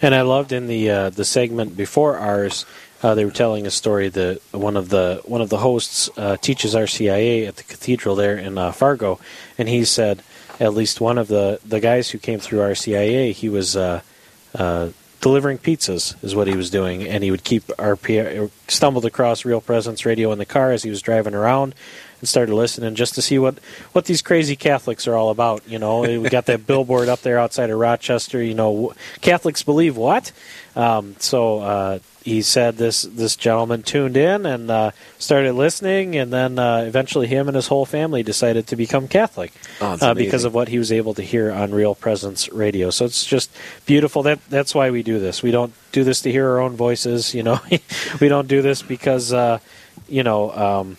And I loved in the uh, the segment before ours, uh, they were telling a story that one of the one of the hosts uh, teaches RCIA at the cathedral there in uh, Fargo, and he said at least one of the the guys who came through RCIA, he was. Uh, uh, delivering pizzas is what he was doing, and he would keep RPR stumbled across Real Presence Radio in the car as he was driving around, and started listening just to see what what these crazy Catholics are all about. You know, we got that billboard up there outside of Rochester. You know, Catholics believe what? Um, so uh, he said this this gentleman tuned in and uh, started listening, and then uh, eventually him and his whole family decided to become Catholic oh, uh, because of what he was able to hear on Real Presence Radio. So it's just beautiful. That that's why we do this. We don't do this to hear our own voices. You know, we don't do this because uh, you know. Um,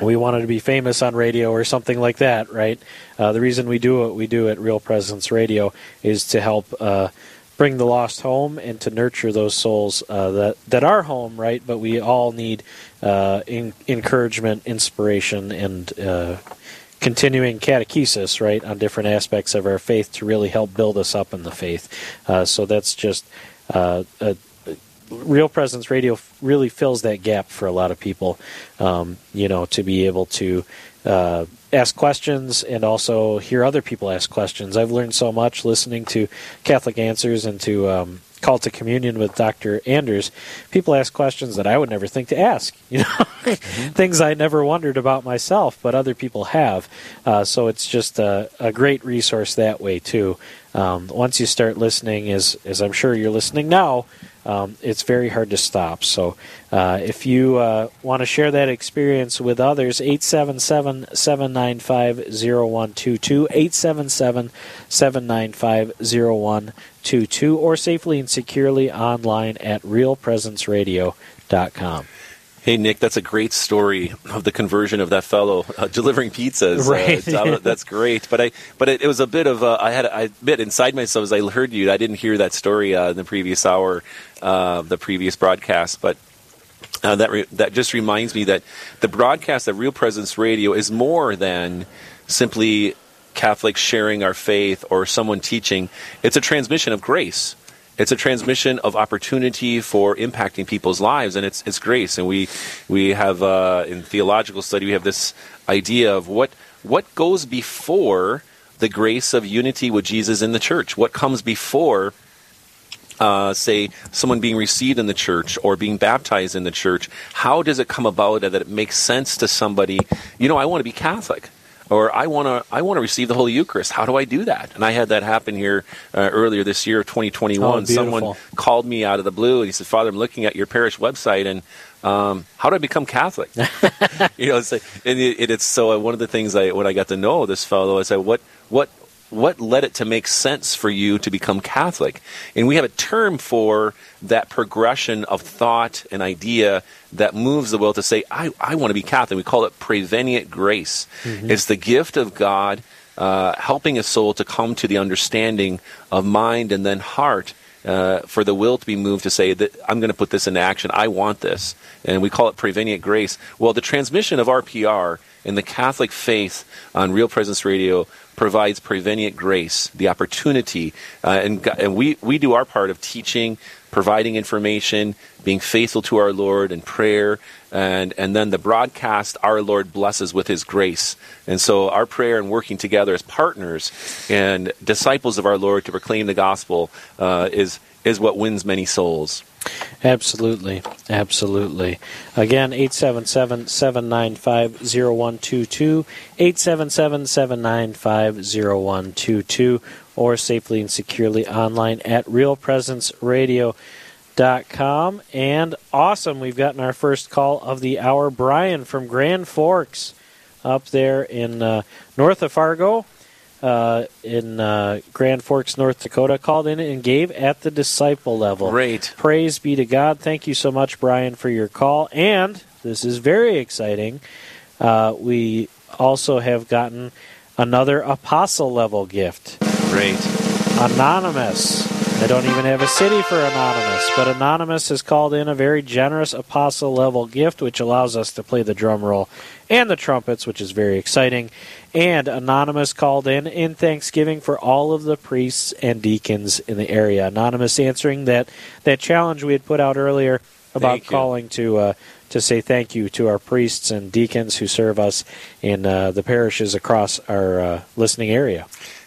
we wanted to be famous on radio or something like that, right? Uh, the reason we do what we do at Real Presence Radio is to help uh, bring the lost home and to nurture those souls uh, that that are home, right? But we all need uh, in, encouragement, inspiration, and uh, continuing catechesis, right, on different aspects of our faith to really help build us up in the faith. Uh, so that's just a Real Presence Radio really fills that gap for a lot of people. Um, you know, to be able to uh, ask questions and also hear other people ask questions. I've learned so much listening to Catholic Answers and to um, Call to Communion with Dr. Anders. People ask questions that I would never think to ask. You know, mm-hmm. things I never wondered about myself, but other people have. Uh, so it's just a, a, great resource that way too. Um, once you start listening, as as I'm sure you're listening now um, it's very hard to stop. So uh, if you uh, want to share that experience with others, 877 795 0122, 877 795 0122, or safely and securely online at realpresenceradio.com. Hey Nick, that's a great story of the conversion of that fellow uh, delivering pizzas. Uh, right, uh, that's great. But I, but it, it was a bit of uh, I had I bit inside myself as I heard you. I didn't hear that story uh, in the previous hour, uh, the previous broadcast. But that re- that just reminds me that the broadcast of Real Presence Radio is more than simply Catholics sharing our faith or someone teaching. It's a transmission of grace. It's a transmission of opportunity for impacting people's lives, and it's it's grace. And we we have uh, in theological study we have this idea of what what goes before the grace of unity with Jesus in the church. What comes before uh, say someone being received in the church or being baptized in the church, how does it come about that it makes sense to somebody? You know, I want to be Catholic, or I want to I want to receive the Holy Eucharist. How do I do that? And I had that happen here uh, earlier this year, 2021. Oh. Someone called me out of the blue and he said, "Father, I'm looking at your parish website and." Um, how do I become Catholic? you know, it's like, and it, it, it's so uh, one of the things I when I got to know this fellow, I said, "What, what, what led it to make sense for you to become Catholic? And we have a term for that progression of thought and idea that moves the will to say, I, I want to be Catholic. We call it prevenient grace. It's the gift of God uh, helping a soul to come to the understanding of mind and then heart. Uh, for the will to be moved to say that I'm going to put this into action. I want this, and we call it prevenient grace. Well, the transmission of RPR in the Catholic faith on Real Presence Radio provides prevenient grace, the opportunity, uh, and, and we, we do our part of teaching, providing information, being faithful to our Lord in prayer, and, and then the broadcast our Lord blesses with His grace. And so our prayer and working together as partners and disciples of our Lord to proclaim the gospel uh, is, is what wins many souls. Absolutely. Absolutely. Again, 877 795 0122, 877 795 0122, or safely and securely online at realpresenceradio.com. And awesome, we've gotten our first call of the hour. Brian from Grand Forks up there in uh, north of Fargo uh, in uh, Grand Forks, North Dakota, called in and gave at the disciple level. Great. Praise be to God. Thank you so much, Brian, for your call. And this is very exciting. Uh, we also have gotten another apostle level gift. Great. Anonymous. I don't even have a city for Anonymous, but Anonymous has called in a very generous apostle level gift, which allows us to play the drum roll and the trumpets, which is very exciting. And Anonymous called in in thanksgiving for all of the priests and deacons in the area. Anonymous answering that, that challenge we had put out earlier about calling to uh, to say thank you to our priests and deacons who serve us in uh, the parishes across our uh, listening area.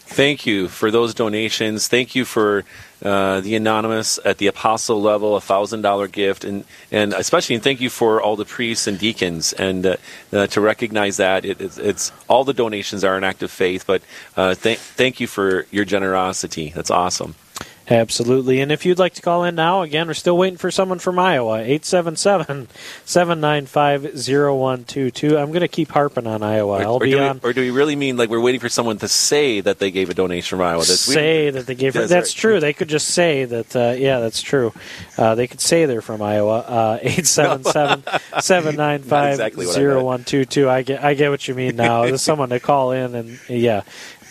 Thank you for those donations. Thank you for uh, the anonymous at the apostle level, a thousand dollar gift, and and especially and thank you for all the priests and deacons, and uh, uh, to recognize that it, it's, it's all the donations are an act of faith. But uh, thank thank you for your generosity. That's awesome. Absolutely. And if you'd like to call in now, again, we're still waiting for someone from Iowa. 877 795 0122. I'm going to keep harping on Iowa. I'll or, be do on. we, or do we really mean like we're waiting for someone to say that they gave a donation from Iowa? That's- we- say that they gave That's that's, right. true. They could just say that. Uh, yeah, that's true. Uh, they could say they're from Iowa. Uh, Eight seven seven seven nine Not five exactly I one two two. I get. I get what you mean now. There's someone to call in and yeah,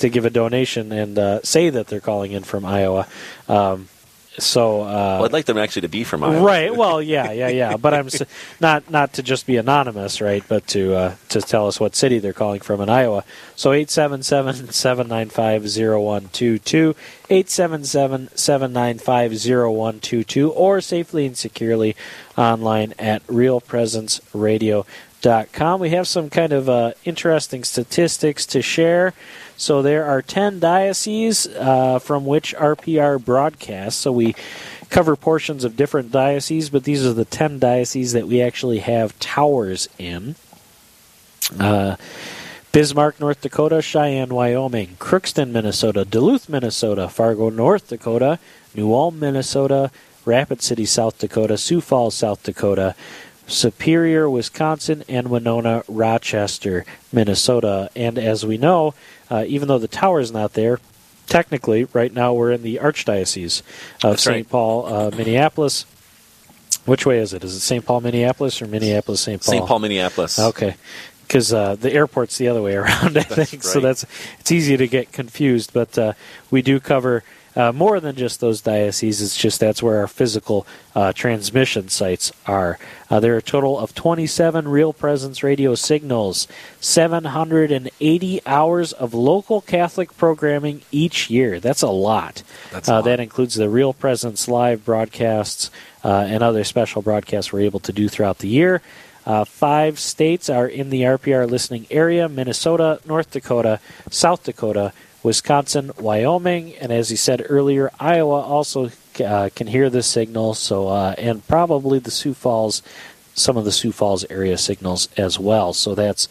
to give a donation and uh, say that they're calling in from Iowa. Um, so. Uh, well, I'd like them actually to be from Iowa. Right. Well, yeah, yeah, yeah. But I'm s- not not to just be anonymous, right? But to uh, to tell us what city they're calling from in Iowa. So 877-795-0122, 877-795-0122, or safely and securely online at realpresenceradio.com. We have some kind of uh, interesting statistics to share. So there are 10 dioceses uh, from which RPR broadcasts. So we cover portions of different dioceses, but these are the 10 dioceses that we actually have towers in. Uh, Bismarck, North Dakota, Cheyenne, Wyoming, Crookston, Minnesota, Duluth, Minnesota, Fargo, North Dakota, New Ulm, Minnesota, Rapid City, South Dakota, Sioux Falls, South Dakota, Superior, Wisconsin, and Winona, Rochester, Minnesota. And as we know, uh, even though the tower is not there, technically, right now we're in the Archdiocese of St. right. Paul, uh, Minneapolis. Which way is it? Is it St. Paul, Minneapolis, or Minneapolis, St. Paul? St. Paul, Minneapolis. Okay, because uh, the airport's the other way around, I think. So that's it's easy to get confused. But uh, we do cover uh, more than just those dioceses. It's just that's where our physical uh, transmission sites are. Uh, there are a total of 27 Real Presence radio signals, 780 hours of local Catholic programming each year. That's a lot. That's a lot. That includes the Real Presence live broadcasts uh, and other special broadcasts we're able to do throughout the year. Uh, five states are in the RPR listening area Minnesota, North Dakota, South Dakota, Wisconsin, Wyoming, and as he said earlier, Iowa also uh, can hear the signal. So, uh, and probably the Sioux Falls, some of the Sioux Falls area signals as well. So that's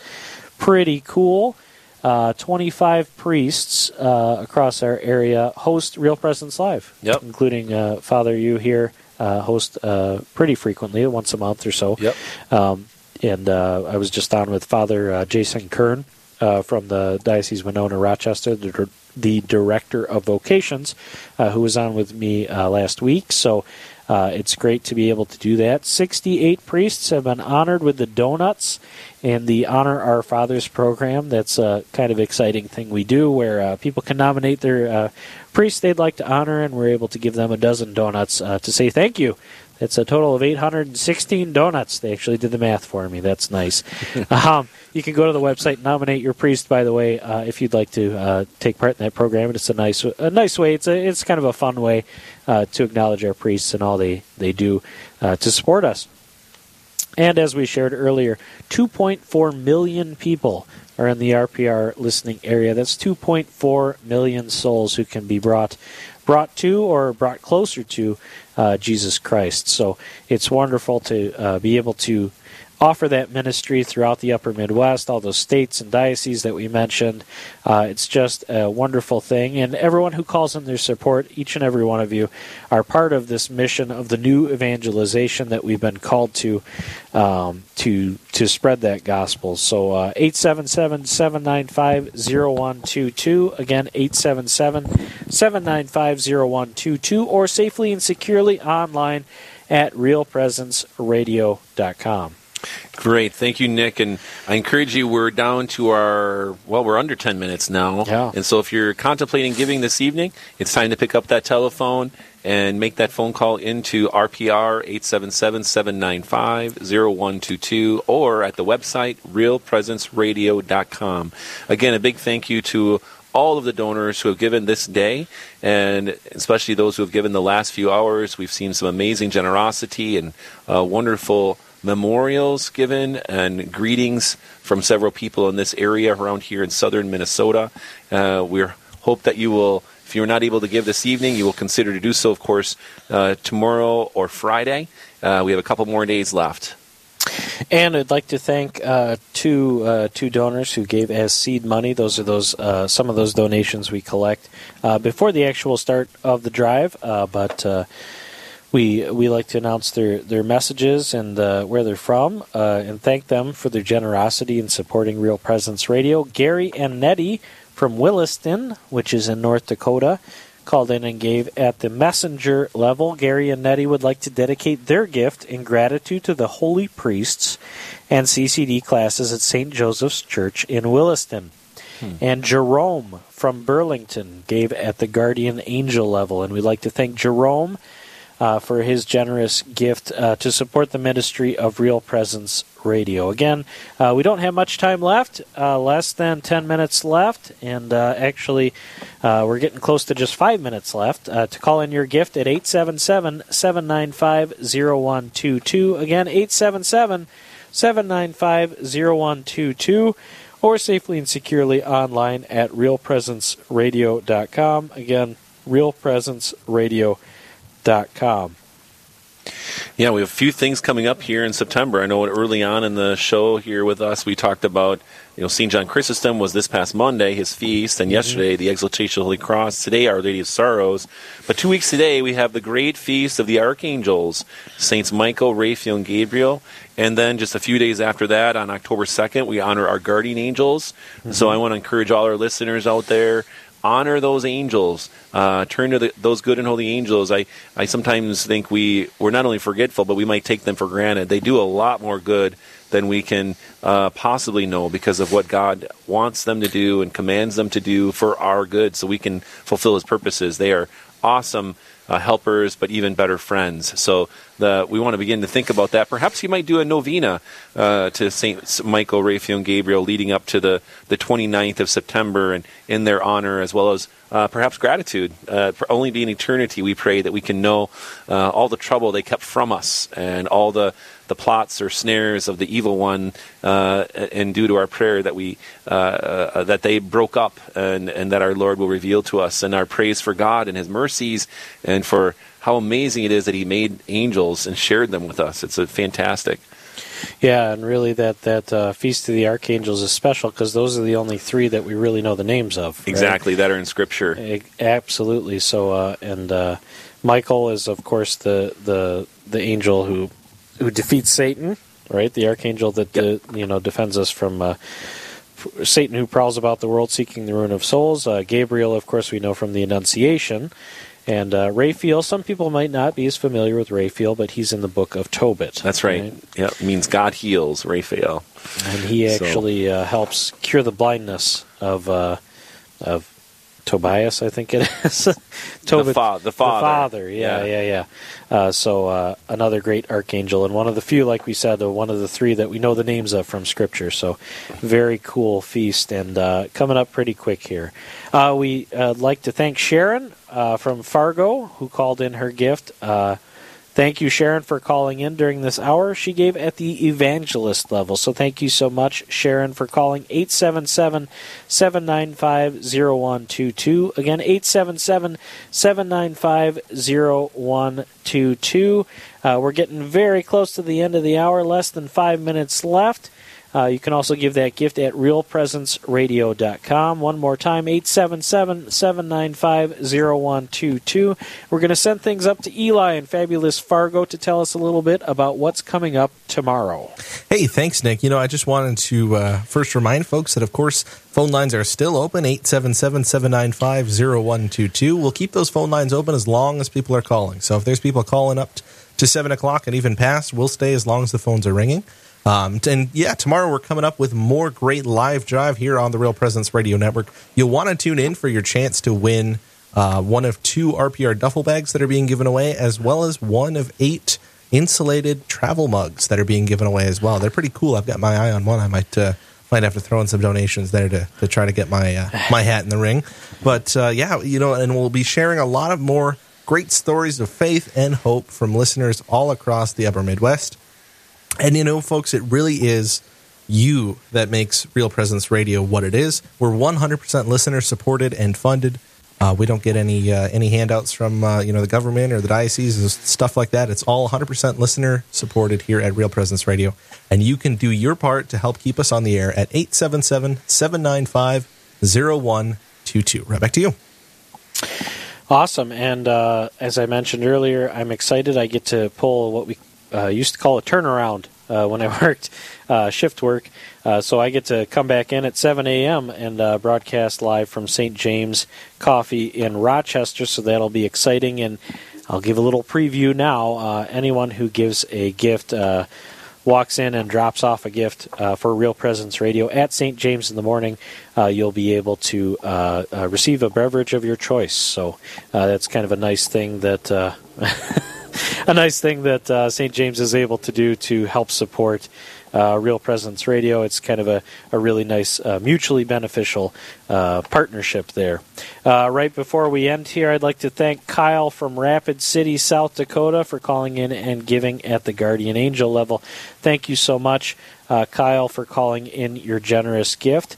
pretty cool. Uh, 25 priests uh, across our area host Real Presence Live, Yep. including uh, Father You here, uh, host uh, pretty frequently, once a month or so. Yep. Um, and uh, I was just on with Father uh, Jason Kern uh, from the Diocese of Winona Rochester, the, the director of vocations, uh, who was on with me uh, last week. So uh, it's great to be able to do that. 68 priests have been honored with the donuts and the Honor Our Fathers program. That's a kind of exciting thing we do where uh, people can nominate their uh, priest they'd like to honor, and we're able to give them a dozen donuts to say thank you. It's a total of 816 donuts. They actually did the math for me. That's nice. um, you can go to the website and nominate your priest. By the way, uh, if you'd like to uh, take part in that program, it's a nice, a nice way. It's a, it's kind of a fun way uh, to acknowledge our priests and all they they do uh, to support us. And as we shared earlier, 2.4 million people are in the RPR listening area. That's 2.4 million souls who can be brought brought to or brought closer to Jesus Christ. So it's wonderful to uh, be able to offer that ministry throughout the upper Midwest, all those states and dioceses that we mentioned. Uh, it's just a wonderful thing. And everyone who calls in their support, each and every one of you, are part of this mission of the new evangelization that we've been called to um, to to spread that gospel. So uh, 877-795-0122. Again, 877-795-0122 or safely and securely online at realpresenceradio.com. Great, thank you, Nick. And I encourage you. We're down to our well, we're under ten minutes now. Yeah. And so, if you're contemplating giving this evening, it's time to pick up that telephone and make that phone call into RPR 877-795-0122 or at the website realpresenceradio.com. Again, a big thank you to all of the donors who have given this day, and especially those who have given the last few hours. We've seen some amazing generosity and uh, wonderful memorials given and greetings from several people in this area around here in southern Minnesota. Uh, we hope that you will, if you're not able to give this evening, you will consider to do so, of course, uh, tomorrow or Friday. Uh, we have a couple more days left. And I'd like to thank uh, two uh, two donors who gave as seed money. Those are those uh, some of those donations we collect uh, before the actual start of the drive, uh, but. We we like to announce their, their messages and uh, where they're from, uh, and thank them for their generosity in supporting Real Presence Radio. Gary and Nettie from Williston, which is in North Dakota, called in and gave at the messenger level. Gary and Nettie would like to dedicate their gift in gratitude to the holy priests and CCD classes at St. Joseph's Church in Williston. And Jerome from Burlington gave at the guardian angel level, and we'd like to thank Jerome uh, for his generous gift uh, to support the ministry of Real Presence Radio. Again, uh, we don't have much time left, uh, less than 10 minutes left, and uh, actually, uh, we're getting close to just five minutes left. To call in your gift at 877 795 0122. Again, 877 795 0122 or safely and securely online at realpresenceradio.com. Again, realpresenceradio.com. Yeah, we have a few things coming up here in September. I know early on in the show here with us, we talked about, you know, St. John Chrysostom was this past Monday, his feast, and yesterday, the Exaltation of the Holy Cross. Today, Our Lady of Sorrows. But two weeks today, we have the great feast of the Archangels, Saints Michael, Raphael, and Gabriel. And then just a few days after that, on October 2nd, we honor our guardian angels. So I want to encourage all our listeners out there honor those angels. Uh, turn to the, those good and holy angels. I, I sometimes think we we're not only forgetful, but we might take them for granted. They do a lot more good than we can uh, possibly know because of what God wants them to do and commands them to do for our good, so we can fulfill His purposes. They are awesome uh, helpers, but even better friends. So the, we want to begin to think about that. Perhaps you might do a novena uh, to Saint Michael, Raphael, and Gabriel, leading up to the the 29th of September, and in their honor, as well as uh, perhaps gratitude. Uh, for only be in eternity, we pray that we can know uh, all the trouble they kept from us and all the the plots or snares of the evil one, uh, and due to our prayer that we uh, uh, that they broke up, and and that our Lord will reveal to us, and our praise for God and His mercies, and for how amazing it is that He made angels and shared them with us. It's a fantastic. Yeah, and really that that uh, feast of the archangels is special because those are the only three that we really know the names of. right? Exactly, that are in Scripture. E- Absolutely. So, uh, and uh, Michael is, of course, the the the angel who who defeats Satan, right? The archangel that uh, you know defends us from. Uh, Satan, who prowls about the world seeking the ruin of souls. Uh, Gabriel, of course, we know from the Annunciation. And uh, Raphael, some people might not be as familiar with Raphael, but he's in the book of Tobit. That's right. Yeah, means God heals, Raphael. and he So- actually uh, helps cure the blindness of uh, of Tobias, I think it is. Tobit, fa- the father. father, yeah, Yeah. yeah, yeah. Uh, so uh, another great archangel, and one of the few, like we said, uh, one of the three that we know the names of from Scripture. So very cool feast, and uh, coming up pretty quick here. Uh, we uh, like to thank Sharon uh, from Fargo who called in her gift. Thank you, Sharon, for calling in during this hour. She gave at the evangelist level. So thank you so much, Sharon, for calling 877 795 0122. Again, 877 795 0122. Uh, We're getting very close to the end of the hour, less than five minutes left. Uh, you can also give that gift at realpresenceradio.com. One more time, 877 795 0122. We're going to send things up to Eli and Fabulous Fargo to tell us a little bit about what's coming up tomorrow. Hey, thanks, Nick. You know, I just wanted to uh, first remind folks that, of course, phone lines are still open 877 795 0122. We'll keep those phone lines open as long as people are calling. So if there's people calling up to 7 o'clock and even past, we'll stay as long as the phones are ringing. Um, and yeah, tomorrow we're coming up with more great live drive here on the Real Presence Radio Network. You'll want to tune in for your chance to win uh, one of two RPR duffel bags that are being given away, as well as one of eight insulated travel mugs that are being given away as well. They're pretty cool. I've got my eye on one. I might uh, might have to throw in some donations there to, to try to get my uh, my hat in the ring. But uh, yeah, you know, and we'll be sharing a lot of more great stories of faith and hope from listeners all across the Upper Midwest. And you know, folks, it really is you that makes Real Presence Radio what it is. We're 100% listener supported and funded. Uh, we don't get any uh, any handouts from uh, you know the government or the diocese and stuff like that. It's all 100% listener supported here at Real Presence Radio, and you can do your part to help keep us on the air at 877-795-0122. Right back to you. Awesome. And uh, as I mentioned earlier, I'm excited. I get to pull what we uh, used to call a turnaround uh, when I worked uh, shift work. Uh, so I get to come back in at 7 a.m. and uh, broadcast live from St. James Coffee in Rochester. So that'll be exciting. And I'll give a little preview now. Uh, anyone who gives a gift. Walks in and drops off a gift uh, for Real Presence Radio at St. James in the morning, uh, you'll be able to uh, receive a beverage of your choice. So that's kind of a nice thing that a nice thing that uh, St. James is able to do to help support. Uh, Real Presence Radio. It's kind of a, a really nice, uh, mutually beneficial uh, partnership there. Uh, right before we end here, I'd like to thank Kyle from Rapid City, South Dakota, for calling in and giving at the Guardian Angel level. Thank you so much, uh, Kyle, for calling in your generous gift.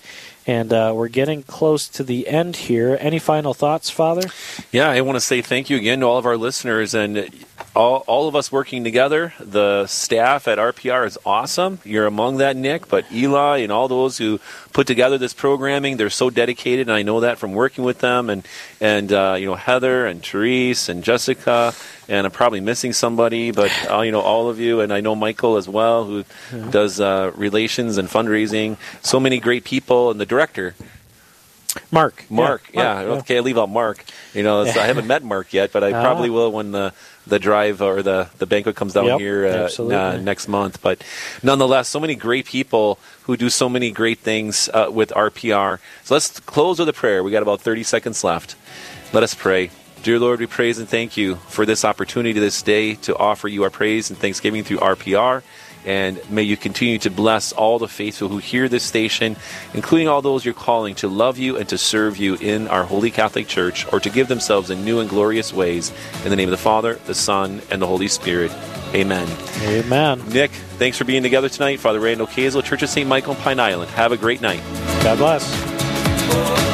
And uh, we're getting close to the end here. Any final thoughts, Father? Yeah, I want to say thank you again to all of our listeners and all, all of us working together. The staff at RPR is awesome. You're among that, Nick, but Eli and all those who put together this programming, they're so dedicated, and I know that from working with them. And and uh, you know Heather and Therese and Jessica, and I'm probably missing somebody, but uh, you know all of you, and I know Michael as well, who does uh, relations and fundraising. So many great people, and the director. Mark. Mark, Yeah, yeah. Mark, yeah. Okay, I leave out Mark. You know, so I haven't met Mark yet, but I Ah. probably will when the the drive or the the banquet comes down Yep, here uh, uh, next month. But nonetheless, so many great people who do so many great things uh, with RPR. So let's close with a prayer. We got about thirty seconds left. Let us pray. Dear Lord, we praise and thank you for this opportunity this day to offer you our praise and thanksgiving through RPR. And may you continue to bless all the faithful who hear this station, including all those you're calling to love you and to serve you in our Holy Catholic Church or to give themselves in new and glorious ways. In the name of the Father, the Son, and the Holy Spirit. Amen. Amen. Nick, thanks for being together tonight. Father Randall Kazel, Church of St. Michael, Pine Island. Have a great night. God bless.